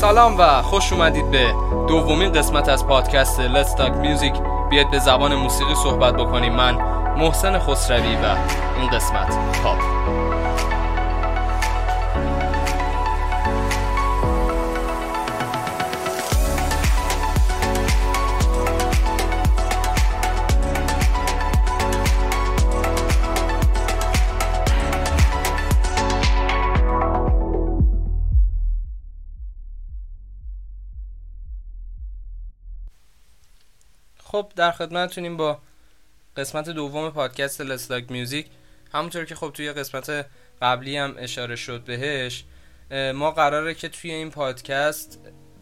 سلام و خوش اومدید به دومین قسمت از پادکست Let's Talk Music. بیاید به زبان موسیقی صحبت بکنیم. من محسن خسروی و این قسمت. پاپ خب در خدمتتونیم با قسمت دوم پادکست Let's Talk Music همونطور که خب توی قسمت قبلی هم اشاره شد بهش ما قراره که توی این پادکست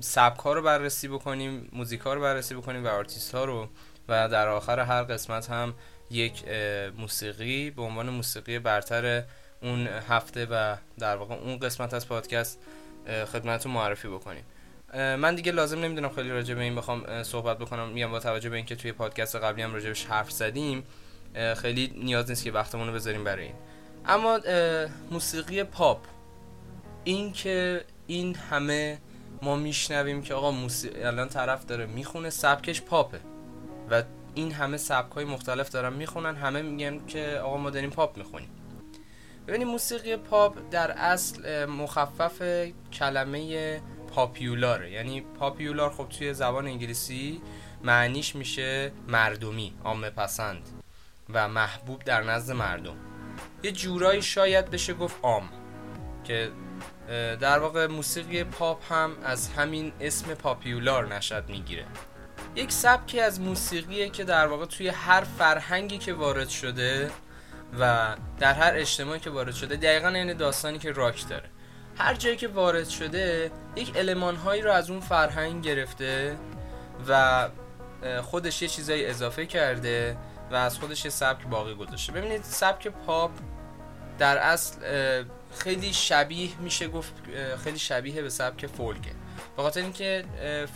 سبک رو بررسی بکنیم موزیک رو بررسی بکنیم و آرتیست ها رو. و در آخر هر قسمت هم یک موسیقی به عنوان موسیقی برتر اون هفته و در واقع اون قسمت از پادکست خدمتتون معرفی بکنیم. من دیگه لازم نمی‌دونم خیلی راجع به این بخوام صحبت بکنم. میگم با توجه به اینکه توی پادکست قبلی هم راجبش حرف زدیم خیلی نیاز نیست که وقتمون رو بذاریم برای این. اما موسیقی پاپ. این که این همه ما میشنویم که آقا موسیقی الان طرف داره می‌خونه سبکش پاپه. و این همه سبک های مختلف دارن می‌خونن همه میگن که آقا ما داریم پاپ می‌خونیم. ببینید موسیقی پاپ در اصل مخفف کلمه پاپیولاره. یعنی پاپیولار خب توی زبان انگلیسی معنیش میشه مردمی عامه پسند و محبوب در نزد مردم. یه جورایی شاید بشه گفت عام که در واقع موسیقی پاپ هم از همین اسم پاپیولار نشد می‌گیره. یک سبکی از موسیقیه که در واقع توی هر فرهنگی که وارد شده و در هر اجتماعی که وارد شده دقیقا این داستانی که راک داره. هر جایی که وارد شده یک علمان هایی رو از اون فرهنگ گرفته و خودش یه چیزایی اضافه کرده و از خودش یه سبک باقی گذاشته. ببینید سبک پاپ در اصل خیلی شبیه میشه گفت خیلی شبیه به سبک فولکه. به خاطر اینکه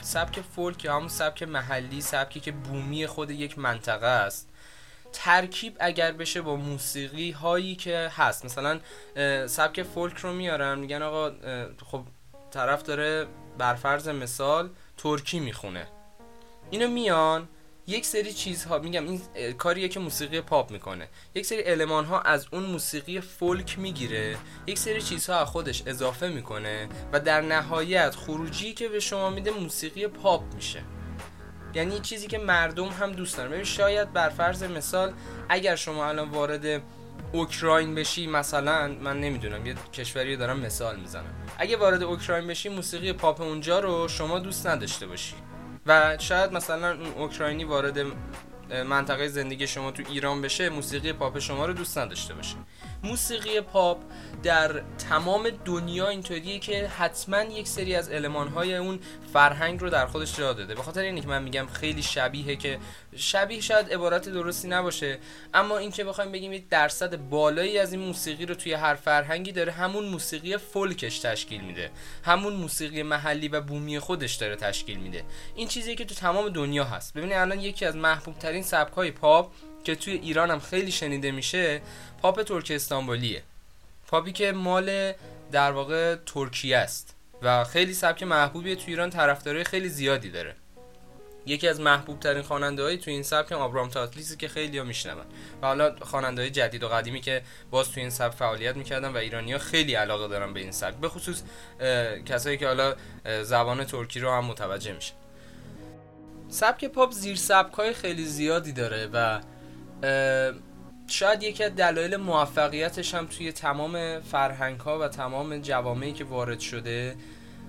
سبک فولک همون سبک محلی سبکی که بومی خود یک منطقه است. ترکیب اگر بشه با موسیقی هایی که هست. مثلا سبک فولک رو میارن میگن آقا خب طرف داره برفرض مثال ترکی می‌خونه. اینو میان یک سری چیزها میگم این کاریه که موسیقی پاپ می‌کنه. یک سری المان ها از اون موسیقی فولک می‌گیره یک سری چیزها از خودش اضافه می‌کنه و در نهایت خروجی که به شما میده موسیقی پاپ میشه. یعنی چیزی که مردم هم دوست دارن. ببین شاید بر فرض مثال اگر شما الان وارد اوکراین بشی مثلا من نمی‌دونم یه کشوری دارم مثال می‌زنم. اگه وارد اوکراین بشی موسیقی پاپ اونجا رو شما دوست نداشته باشی. و شاید مثلا اون اوکراینی وارد منطقه زندگی شما تو ایران بشه موسیقی پاپ شما رو دوست نداشته باشه. موسیقی پاپ در تمام دنیا اینطوریه که حتما یک سری از های اون فرهنگ رو در خودش جا داده. به خاطر اینکه که من میگم خیلی شبیه که شبیه شاید عبارت درستی نباشه اما اینکه بخوایم بگیم یک درصد بالایی از این موسیقی رو توی هر فرهنگی داره همون موسیقی فولکش تشکیل میده. همون موسیقی محلی و بومی خودش داره تشکیل میده. این چیزی که تو تمام دنیا هست. ببینید الان یکی از محبوب ترین سبک های پاپ که توی ایران هم خیلی شنیده میشه پاپ ترک استانبولیه. پاپی که مال در واقع ترکیه است و خیلی سبک محبوبی توی ایران طرفدارای خیلی زیادی داره. یکی از محبوب ترین خواننده های توی این سبک آبرام تاتلیسی که خیلی ها میشنون. و حالا خواننده های جدید و قدیمی که باز توی این سبک فعالیت می‌کردن و ایرانی ها خیلی علاقه دارن به این سبک به خصوص کسایی که حالا زبان ترکی رو هم متوجه میشن. سبک پاپ زیر سبک های خیلی زیادی داره و شاید یکی از دلایل موفقیتش هم توی تمام فرهنگ ها و تمام جوامعی که وارد شده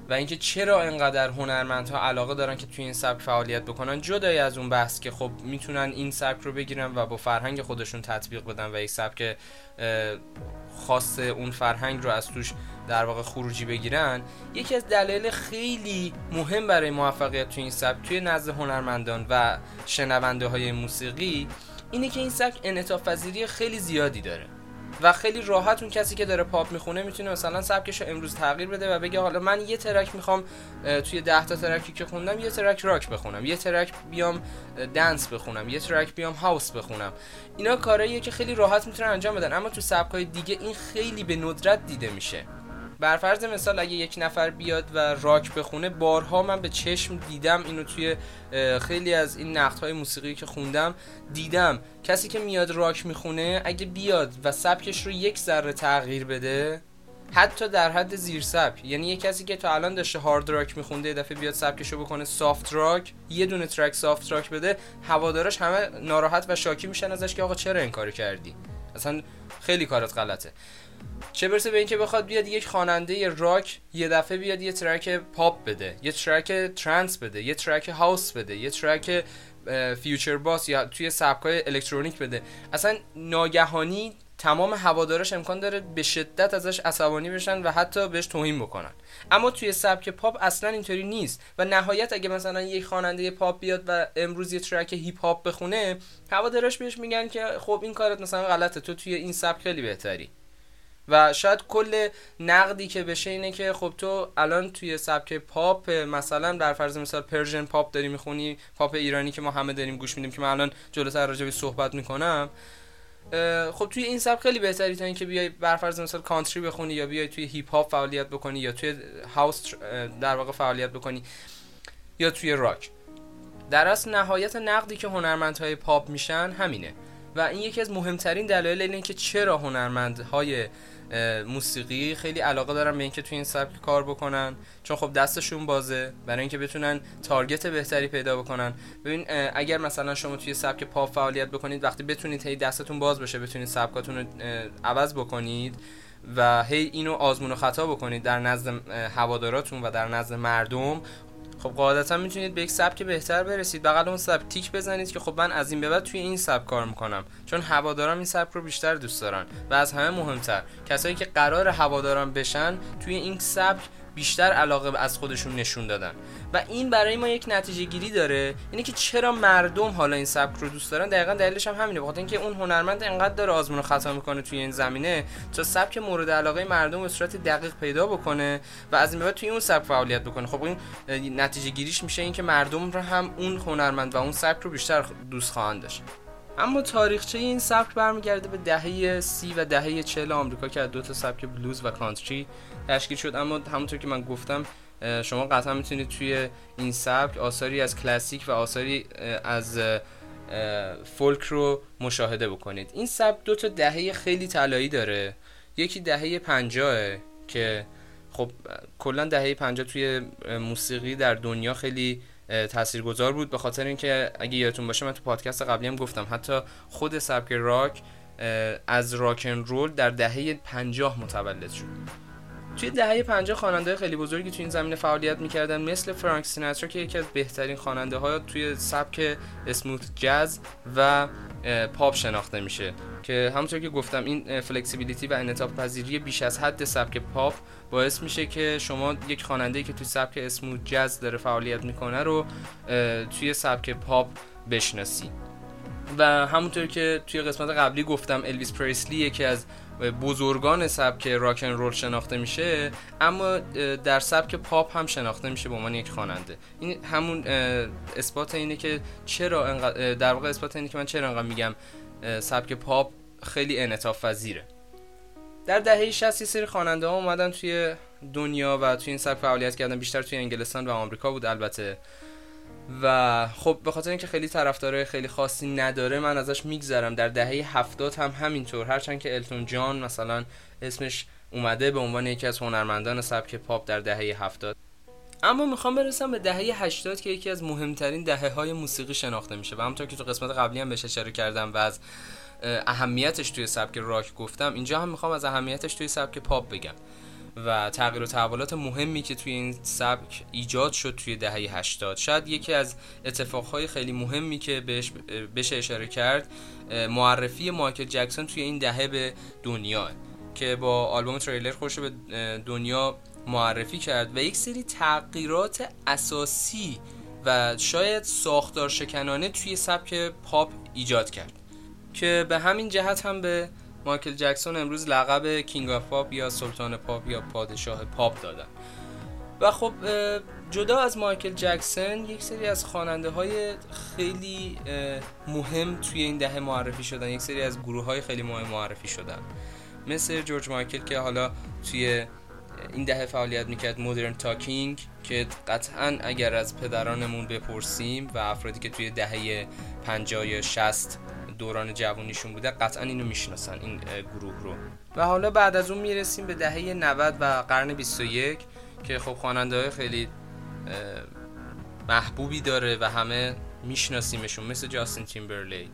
و اینکه چرا انقدر هنرمندها علاقه دارن که توی این سبک فعالیت بکنن جدای از اون بحث که خب می‌تونن این سبک رو بگیرن و با فرهنگ خودشون تطبیق بدن و یک سبک خاص اون فرهنگ رو از توش در واقع خروجی بگیرن یکی از دلایل خیلی مهم برای موفقیت توی این سبک توی نزد هنرمندان و شنونده های موسیقی اینه که این سبک انعطاف خیلی زیادی داره و خیلی راحت اون کسی که داره پاپ می‌خونه می‌تونه مثلا سبکش رو امروز تغییر بده و بگه حالا من یه ترک می‌خوام توی 10 تا ترکی که خوندم یه ترک راک بخونم یه ترک بیام دنس بخونم یه ترک بیام هاوس بخونم. اینا کارهاییه که خیلی راحت می‌تونن انجام بدن اما تو سبکای دیگه این خیلی به ندرت دیده میشه. بر فرض مثال اگه یک نفر بیاد و راک بخونه بارها من به چشم دیدم اینو توی خیلی از این نقد های موسیقی که خوندم دیدم. کسی که میاد راک می‌خونه اگه بیاد و سبکش رو یک ذره تغییر بده حتی در حد زیر سبک. یعنی یه کسی که تا الان داشته hard rock میخونده یه دفعه بیاد سبکشو بکنه soft rock یه دونه track soft rock بده هوادارش همه ناراحت و شاکی میشن ازش که آقا چرا این کارو کردی؟ اصلا خیلی کارت غلطه. چه برسه به اینکه بخواد بیاد یک خواننده راک یه دفعه بیاد یه track پاپ بده یه track trance بده یه track house بده یه track future bass یا توی سبکای الکترونیک بده. اصلا ناگهانی تمام هوادارش امکان داره به شدت ازش عصبانی بشن و حتی بهش توهین بکنن. اما توی سبک پاپ اصلا اینطوری نیست و نهایت اگه مثلا یک خواننده پاپ بیاد و امروز یه track هیپ هاپ بخونه هوادارش بهش میگن که خب این کارت مثلا غلطه تو توی این سبک خیلی بهتری. و شاید کل نقدی که بشه اینه که خب تو الان توی سبک پاپ مثلا در فرض مثال Persian pop داری می‌خونی پاپ ایرانی که ما همه داریم گوش میدیم که من الان جلوتر راجع صحبت می‌کنم خب توی این سبک خیلی بهتری تا اینکه بیای بر فرض مثال country بخونی یا بیای توی هیپ هاپ فعالیت بکنی یا توی house در واقع فعالیت بکنی یا توی راک. در اصل نهایت نقدی که هنرمندهای پاپ میشن همینه. و این یکی از مهمترین دلایل اینه که چرا هنرمندهای موسیقی خیلی علاقه دارن به اینکه توی این سبک کار بکنن. چون خب دستشون بازه برای اینکه بتونن target بهتری پیدا بکنن. ببین اگر مثلا شما توی سبک پاپ فعالیت بکنید وقتی بتونید هی دستتون باز بشه بتونید سبکاتون رو عوض بکنید و هی اینو آزمون و خطا بکنید در نزد هواداراتون و در نزد مردم خب قاعدتا می‌تونید به یک سبک بهتر برسید. بغل اون سبک تیک بزنید که خب من از این به بعد توی این سبک کار می‌کنم. چون هوادارم این سبک رو بیشتر دوست دارن و از همه مهمتر. کسایی که قرار هواداران بشن توی این سبک بیشتر علاقه از خودشون نشون دادن. و این برای ما یک نتیجه گیری داره. اینه که چرا مردم حالا این سبک رو دوست دارن؟ دقیقا دلیلش هم همینه. بخاطر اینکه اون هنرمند انقدر داره آزمون خطا می‌کنه توی این زمینه تا سبک مورد علاقه مردم به صورت دقیق پیدا بکنه و از این بعد توی اون سبک فعالیت بکنه. خب این نتیجه گیریش میشه اینکه مردم رو هم اون هنرمند و اون سبک رو بیشتر دوست خواهند داشت. اما تاریخچه این سبک برمیگرده به دهه سی و دهه چهل آمریکا که از دو تا سبک بلوز و کانتری تشکیل شد. اما همونطور که من گفتم شما قطعا می‌تونید توی این سبک آثاری از کلاسیک و آثاری از فولک رو مشاهده بکنید. این سبک دو تا دهه خیلی طلایی داره. یکی دهه پنجاه که خب کلا دهه پنجاه توی موسیقی در دنیا خیلی تاثیرگذار بود. به خاطر اینکه اگه یادتون باشه من تو پادکست قبلی هم گفتم حتی خود سبک راک از rock n roll در دهه پنجاه متولد شد. توی دهه 50 خواننده خیلی بزرگی توی این زمینه فعالیت می‌کردن مثل فرانک سیناترا که یکی از بهترین خواننده توی سبک smooth jazz و پاپ شناخته میشه. که همونطور که گفتم این flexibility و انعطاف پذیری بیش از حد سبک پاپ باعث میشه که شما یک خواننده که توی سبک smooth jazz داره فعالیت می‌کنه رو توی سبک پاپ بشناسی. و همونطور که توی قسمت قبلی گفتم الویس پریسلی یکی از بزرگان سبک rock and roll شناخته میشه اما در سبک پاپ هم شناخته میشه به عنوان یک خواننده. این همون اثبات اینه که چرا در واقع اثبات اینه که من چرا انقدر میگم سبک پاپ خیلی انعطاف پذیره. در دهه 60 یه سری خواننده ها اومدن توی دنیا و توی این سبک فعالیت کردن. بیشتر توی انگلستان و آمریکا بود البته. و خب به خاطر اینکه خیلی طرفدارای خیلی خاصی نداره من ازش میگذرم. در دهه هفتاد هم همینطور. هرچند که التون جان مثلا اسمش اومده به عنوان یکی از هنرمندان سبک پاپ در دهه هفتاد. اما می‌خوام برسم به دهه 80 که یکی از مهمترین دهه های موسیقی شناخته میشه. و همونطور که تو قسمت قبلی هم بهش اشاره کردم و از اهمیتش توی سبک راک گفتم اینجا هم می‌خوام از اهمیتش توی سبک پاپ بگم. و تغییر و تحولات مهمی که توی این سبک ایجاد شد توی دهه 80 شاید یکی از اتفاقهای خیلی مهمی که بهش بشه اشاره کرد معرفی مایکل جکسون توی این دهه به دنیا که با آلبوم تریلر خوش به دنیا معرفی کرد و یک سری تغییرات اساسی و شاید ساختار شکنانه توی سبک پاپ ایجاد کرد که به همین جهت هم به مایکل جکسون امروز لقب King of Pop یا سلطان پاپ یا پادشاه پاپ دادن. و خب جدا از مایکل جکسون یک سری از خواننده های خیلی مهم توی این دهه معرفی شدن. یک سری از گروه های خیلی مهم معرفی شدن. مثل جورج مایکل که حالا توی این دهه فعالیت می‌کرد مدرن تاکینگ که قطعا اگر از پدرانمون بپرسیم و افرادی که توی دهه 50 یا 60 دوران جوانیشون بوده قطعا اینو می‌شناسن این گروه رو. و حالا بعد از اون می‌رسیم به دهه 90 و قرن 21 که خب خواننده های خیلی محبوبی داره و همه میشناسیمشون مثل جاستین تیمبرلیک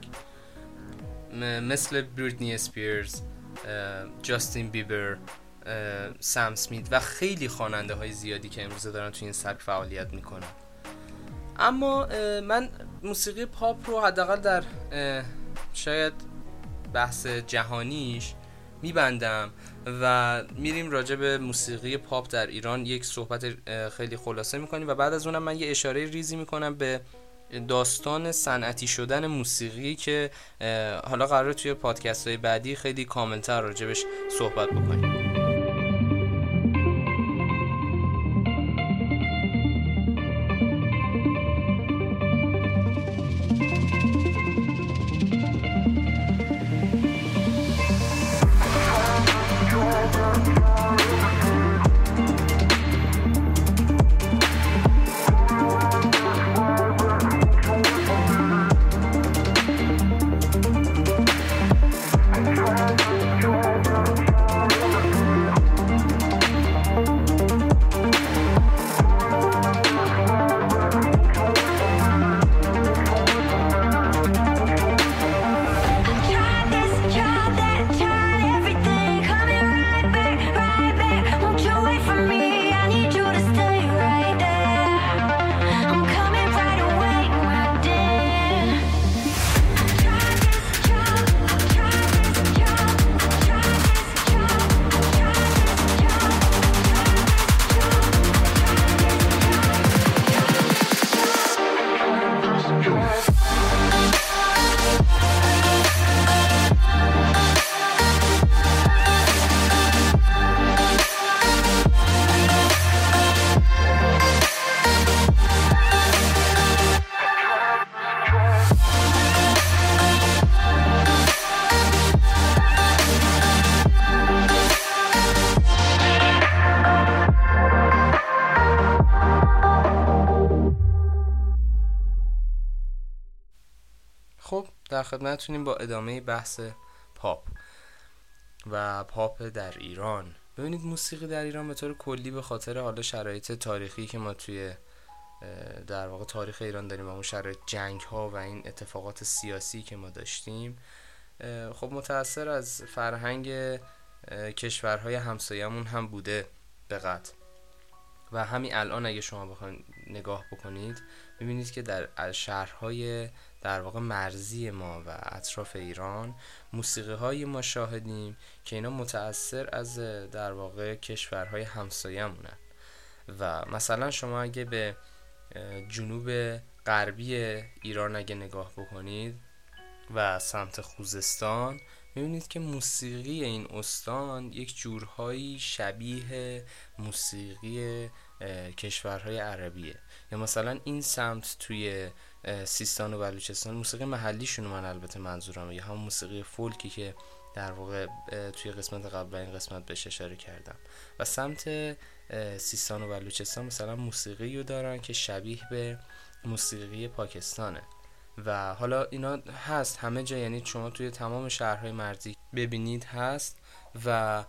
مثل بریتنی اسپیرز جاستین بیبر سم سمیت و خیلی خواننده های زیادی که امروزه دارن توی این سبک فعالیت می‌کنن. اما من موسیقی پاپ رو حداقل در شاید بحث جهانیش میبندم و میریم راجع به موسیقی پاپ در ایران. یک صحبت خیلی خلاصه می‌کنیم و بعد از اونم من یه اشاره ریزی می‌کنم به داستان صنعتی شدن موسیقی که حالا قرار توی پادکست های بعدی خیلی کاملتر راجبش صحبت بکنیم. در خدمتتونیم با ادامه بحث پاپ و پاپ در ایران. ببینید موسیقی در ایران به طور کلی به خاطر حالا شرایط تاریخی که ما توی در واقع تاریخ ایران داریم و اون شرایط جنگ ها و این اتفاقات سیاسی که ما داشتیم خب متاثر از فرهنگ کشورهای همسایمون هم بوده به قطع و همین الان اگه شما بخواید نگاه بکنید ببینید که در شهرهای در واقع مرزی ما و اطراف ایران موسیقی های ما شاهدیم که اینا متأثر از در واقع کشورهای همسایه‌مونن. و مثلا شما اگه به جنوب غربی ایران اگه نگاه بکنید و سمت خوزستان می‌بینید که موسیقی این استان یک جورهایی شبیه موسیقی کشورهای عربیه. یا مثلا این سمت توی سیستان و بلوچستان موسیقی محلیشون من البته منظورم یا هم موسیقی فولکی که در واقع توی قسمت قبل این قسمت بهش اشاره کردم. و سمت سیستان و بلوچستان مثلا موسیقی رو دارن که شبیه به موسیقی پاکستانه. و حالا اینا هست همه جا. یعنی شما توی تمام شهرهای مرزی ببینید هست و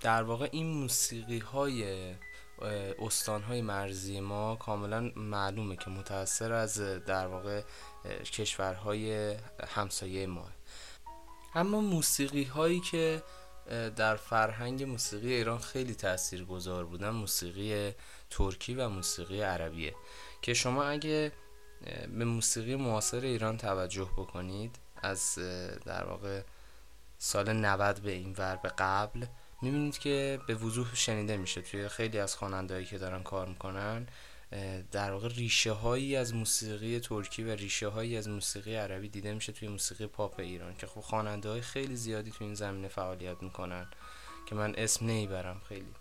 در واقع این موسیقی های استان های مرزی ما کاملا معلومه که متاثر از در واقع کشورهای همسایه ما. اما موسیقی هایی که در فرهنگ موسیقی ایران خیلی تأثیر گذار بودن موسیقی ترکی و موسیقی عربیه. که شما اگه به موسیقی معاصر ایران توجه بکنید از در واقع سال 90 به این ور به قبل می‌بینید که به وضوح شنیده میشه. توی خیلی از خوانندهایی که دارن کار می‌کنن در واقع ریشه هایی از موسیقی ترکی و ریشه هایی از موسیقی عربی دیده میشه توی موسیقی پاپ ایران که خب خواننده های خیلی زیادی توی این زمینه فعالیت می‌کنن که من اسم نمی‌برم خیلی.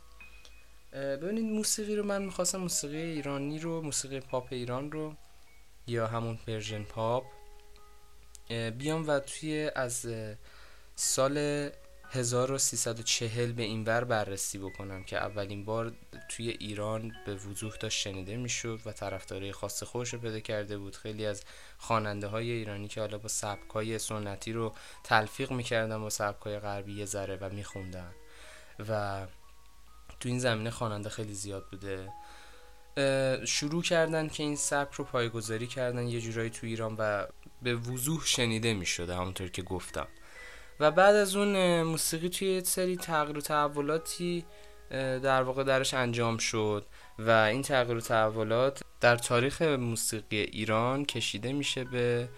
ببینید موسیقی رو من می‌خواستم موسیقی ایرانی رو موسیقی پاپ ایران رو یا همون Persian pop بیام و توی از سال 1340 به این ور بررسی بکنم که اولین بار توی ایران به وضوح داشت شنیده می‌شد و طرفدارای خاص خودش رو پیدا کرده بود. خیلی از خواننده های ایرانی که حالا با سبک های سنتی رو تلفیق می‌کردن با سبک های غربی ذره و میخوندن. و تو این زمینه خواننده خیلی زیاد بوده. شروع کردن که این سبک رو پایگذاری کردن یه جورایی تو ایران و به وضوح شنیده می شده همونطور که گفتم. و بعد از اون موسیقی توی یه سری تغییر و تحولاتی در واقع درش انجام شد و این تغییر و تحولات در تاریخ موسیقی ایران کشیده میشه به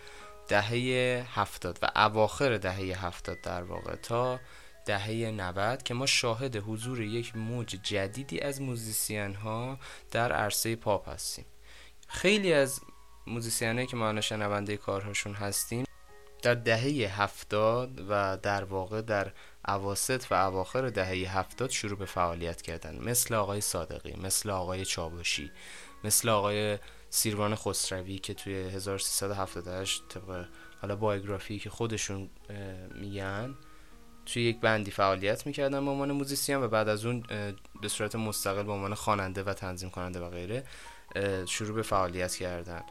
دهه هفتاد و اواخر دهه هفتاد در واقع تا دهه 90 که ما شاهد حضور یک موج جدیدی از موزیسین ها در عرصه پاپ هستیم. خیلی از musician که ما شنونده کارهاشون هستیم در دهه هفتاد و در واقع در اواسط و اواخر دهه هفتاد شروع به فعالیت کردن. مثل آقای صادقی مثل آقای چاوشی مثل آقای سیروان خسروی که توی 1378 طبق حالا biography که خودشون میگن توی یک band ی فعالیت می‌کردن به عنوان musician و بعد از اون به صورت مستقل به عنوان خواننده و تنظیم کننده و غیره شروع به فعالیت کردن.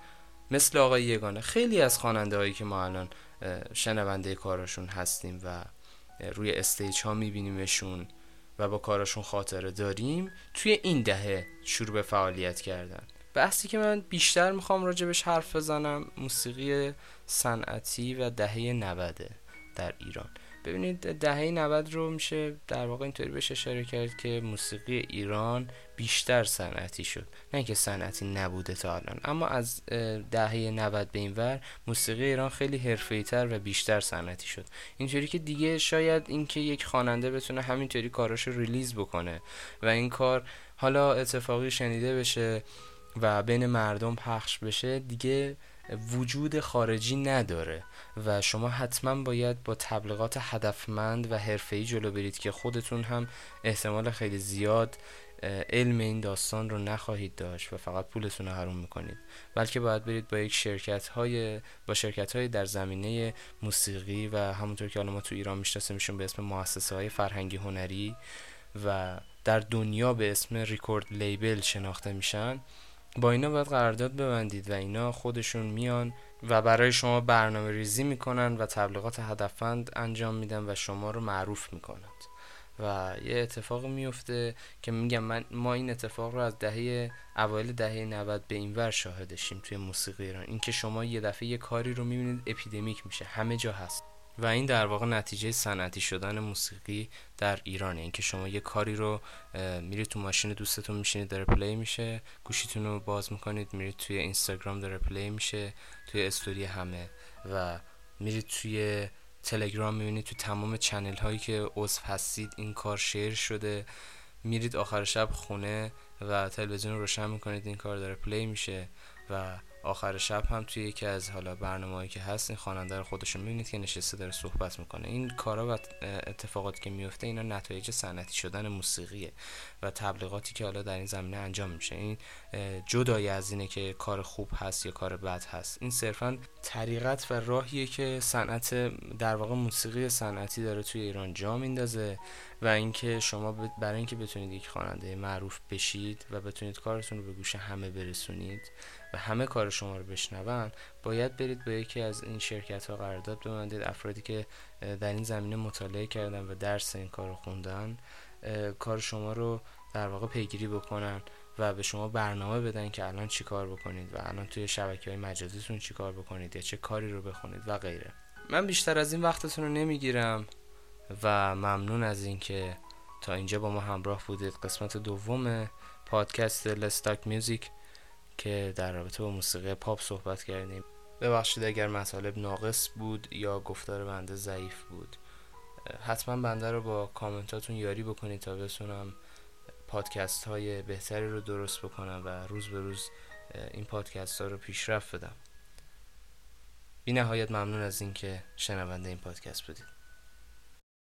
مثل آقای یگانه خیلی از خواننده هایی که ما الان شنونده کارشون هستیم و روی استیج ها میبینیمشون و با کارشون خاطره داریم توی این دهه شروع به فعالیت کردن. بحثی که من بیشتر می‌خوام راجبش حرف بزنم موسیقی صنعتی و دهه 90 در ایران. ببینید دهه 90 رو میشه در واقع اینطوری بهش اشاره کرد که موسیقی ایران بیشتر صنعتی شد. نه اینکه صنعتی نبوده تا الان اما از دهه 90 به این ور موسیقی ایران خیلی تر و بیشتر صنعتی شد. اینطوری که دیگه شاید اینکه یک خواننده بتونه همینطوری کاراش رو ریلیز بکنه و این کار حالا اتفاقی شنیده بشه و بین مردم پخش بشه دیگه وجود خارجی نداره و شما حتما باید با تبلیغات هدفمند و حرفه‌ای جلو برید که خودتون هم احتمال خیلی زیاد علم این داستان رو نخواهید داشت و فقط پولتون رو حروم می‌کنید. بلکه باید برید با یک شرکت های با شرکت های در زمینه موسیقی و همونطور که حالا ما تو ایران میشناسیمشون به اسم مؤسسه های فرهنگی هنری و در دنیا به اسم ریکورد لیبل شناخته میشن. با اینا باید قرارداد ببندید و اینا خودشون میان و برای شما برنامه ریزی می‌کنن و تبلیغات هدفمند انجام میدن و شما رو معروف می‌کنند. و یه اتفاق میفته که میگم من ما این اتفاق رو از دهه اوایل دهه 90 به این ور شاهدشیم توی موسیقی ایران. اینکه شما یه دفعه یه کاری رو می‌بینید اپیدمیک میشه. همه جا هست. و این در واقع نتیجه صنعتی شدن موسیقی در ایرانه. اینکه شما یه کاری رو میرید تو ماشین دوستتون میشینید داره play میشه گوشیتون رو باز می‌کنید میرید توی اینستاگرام داره play میشه توی استوری همه و میرید توی تلگرام می‌بینید تو تمام channel هایی که عضو هستید این کار share شده. میرید آخر شب خونه و تلویزیون رو روشن می‌کنید این کار داره play میشه و آخر شب هم توی یکی از حالا برنامه‌ای که هست این خواننده رو خودشون می‌بینید که نشسته داره صحبت می‌کنه. این کارا و اتفاقاتی که میفته اینا نتایج صنعتی شدن موسیقیه و تبلیغاتی که حالا در این زمینه انجام میشه. این جدای از اینه که کار خوب هست یا کار بد هست. این صرفا طریقت و راهیه که صنعت در واقع موسیقی صنعتی داره توی ایران جا میندازه. و اینکه شما برای اینکه بتونید یک خواننده معروف بشید و بتونید کارتون رو به گوش همه برسونید و همه کار شما رو بشنون باید برید با یکی از این شرکت ها قرارداد ببندید. افرادی که در این زمینه مطالعه کردن و درس این کار رو خوندن کار شما رو در واقع پیگیری بکنن و به شما برنامه بدن که الان چی کار بکنید و الان توی شبکه های مجازیتون چی کار بکنید یا چه کاری رو بخونید و غیره. من بیشتر از این وقتتون رو نمی‌گیرم. و ممنون از اینکه تا اینجا با ما همراه بودید. قسمت دوم پادکست لستاک میوزیک که در رابطه با موسیقی پاپ صحبت کردیم. ببخشید اگر مطالب ناقص بود یا گفتار بنده ضعیف بود حتما بنده رو با کامنتاتون یاری بکنید تا بتونم پادکست های بهتری رو درست بکنم و روز به روز این پادکست ها رو پیشرفت بدم. بی نهایت ممنون از اینکه شنونده این پادکست بودید.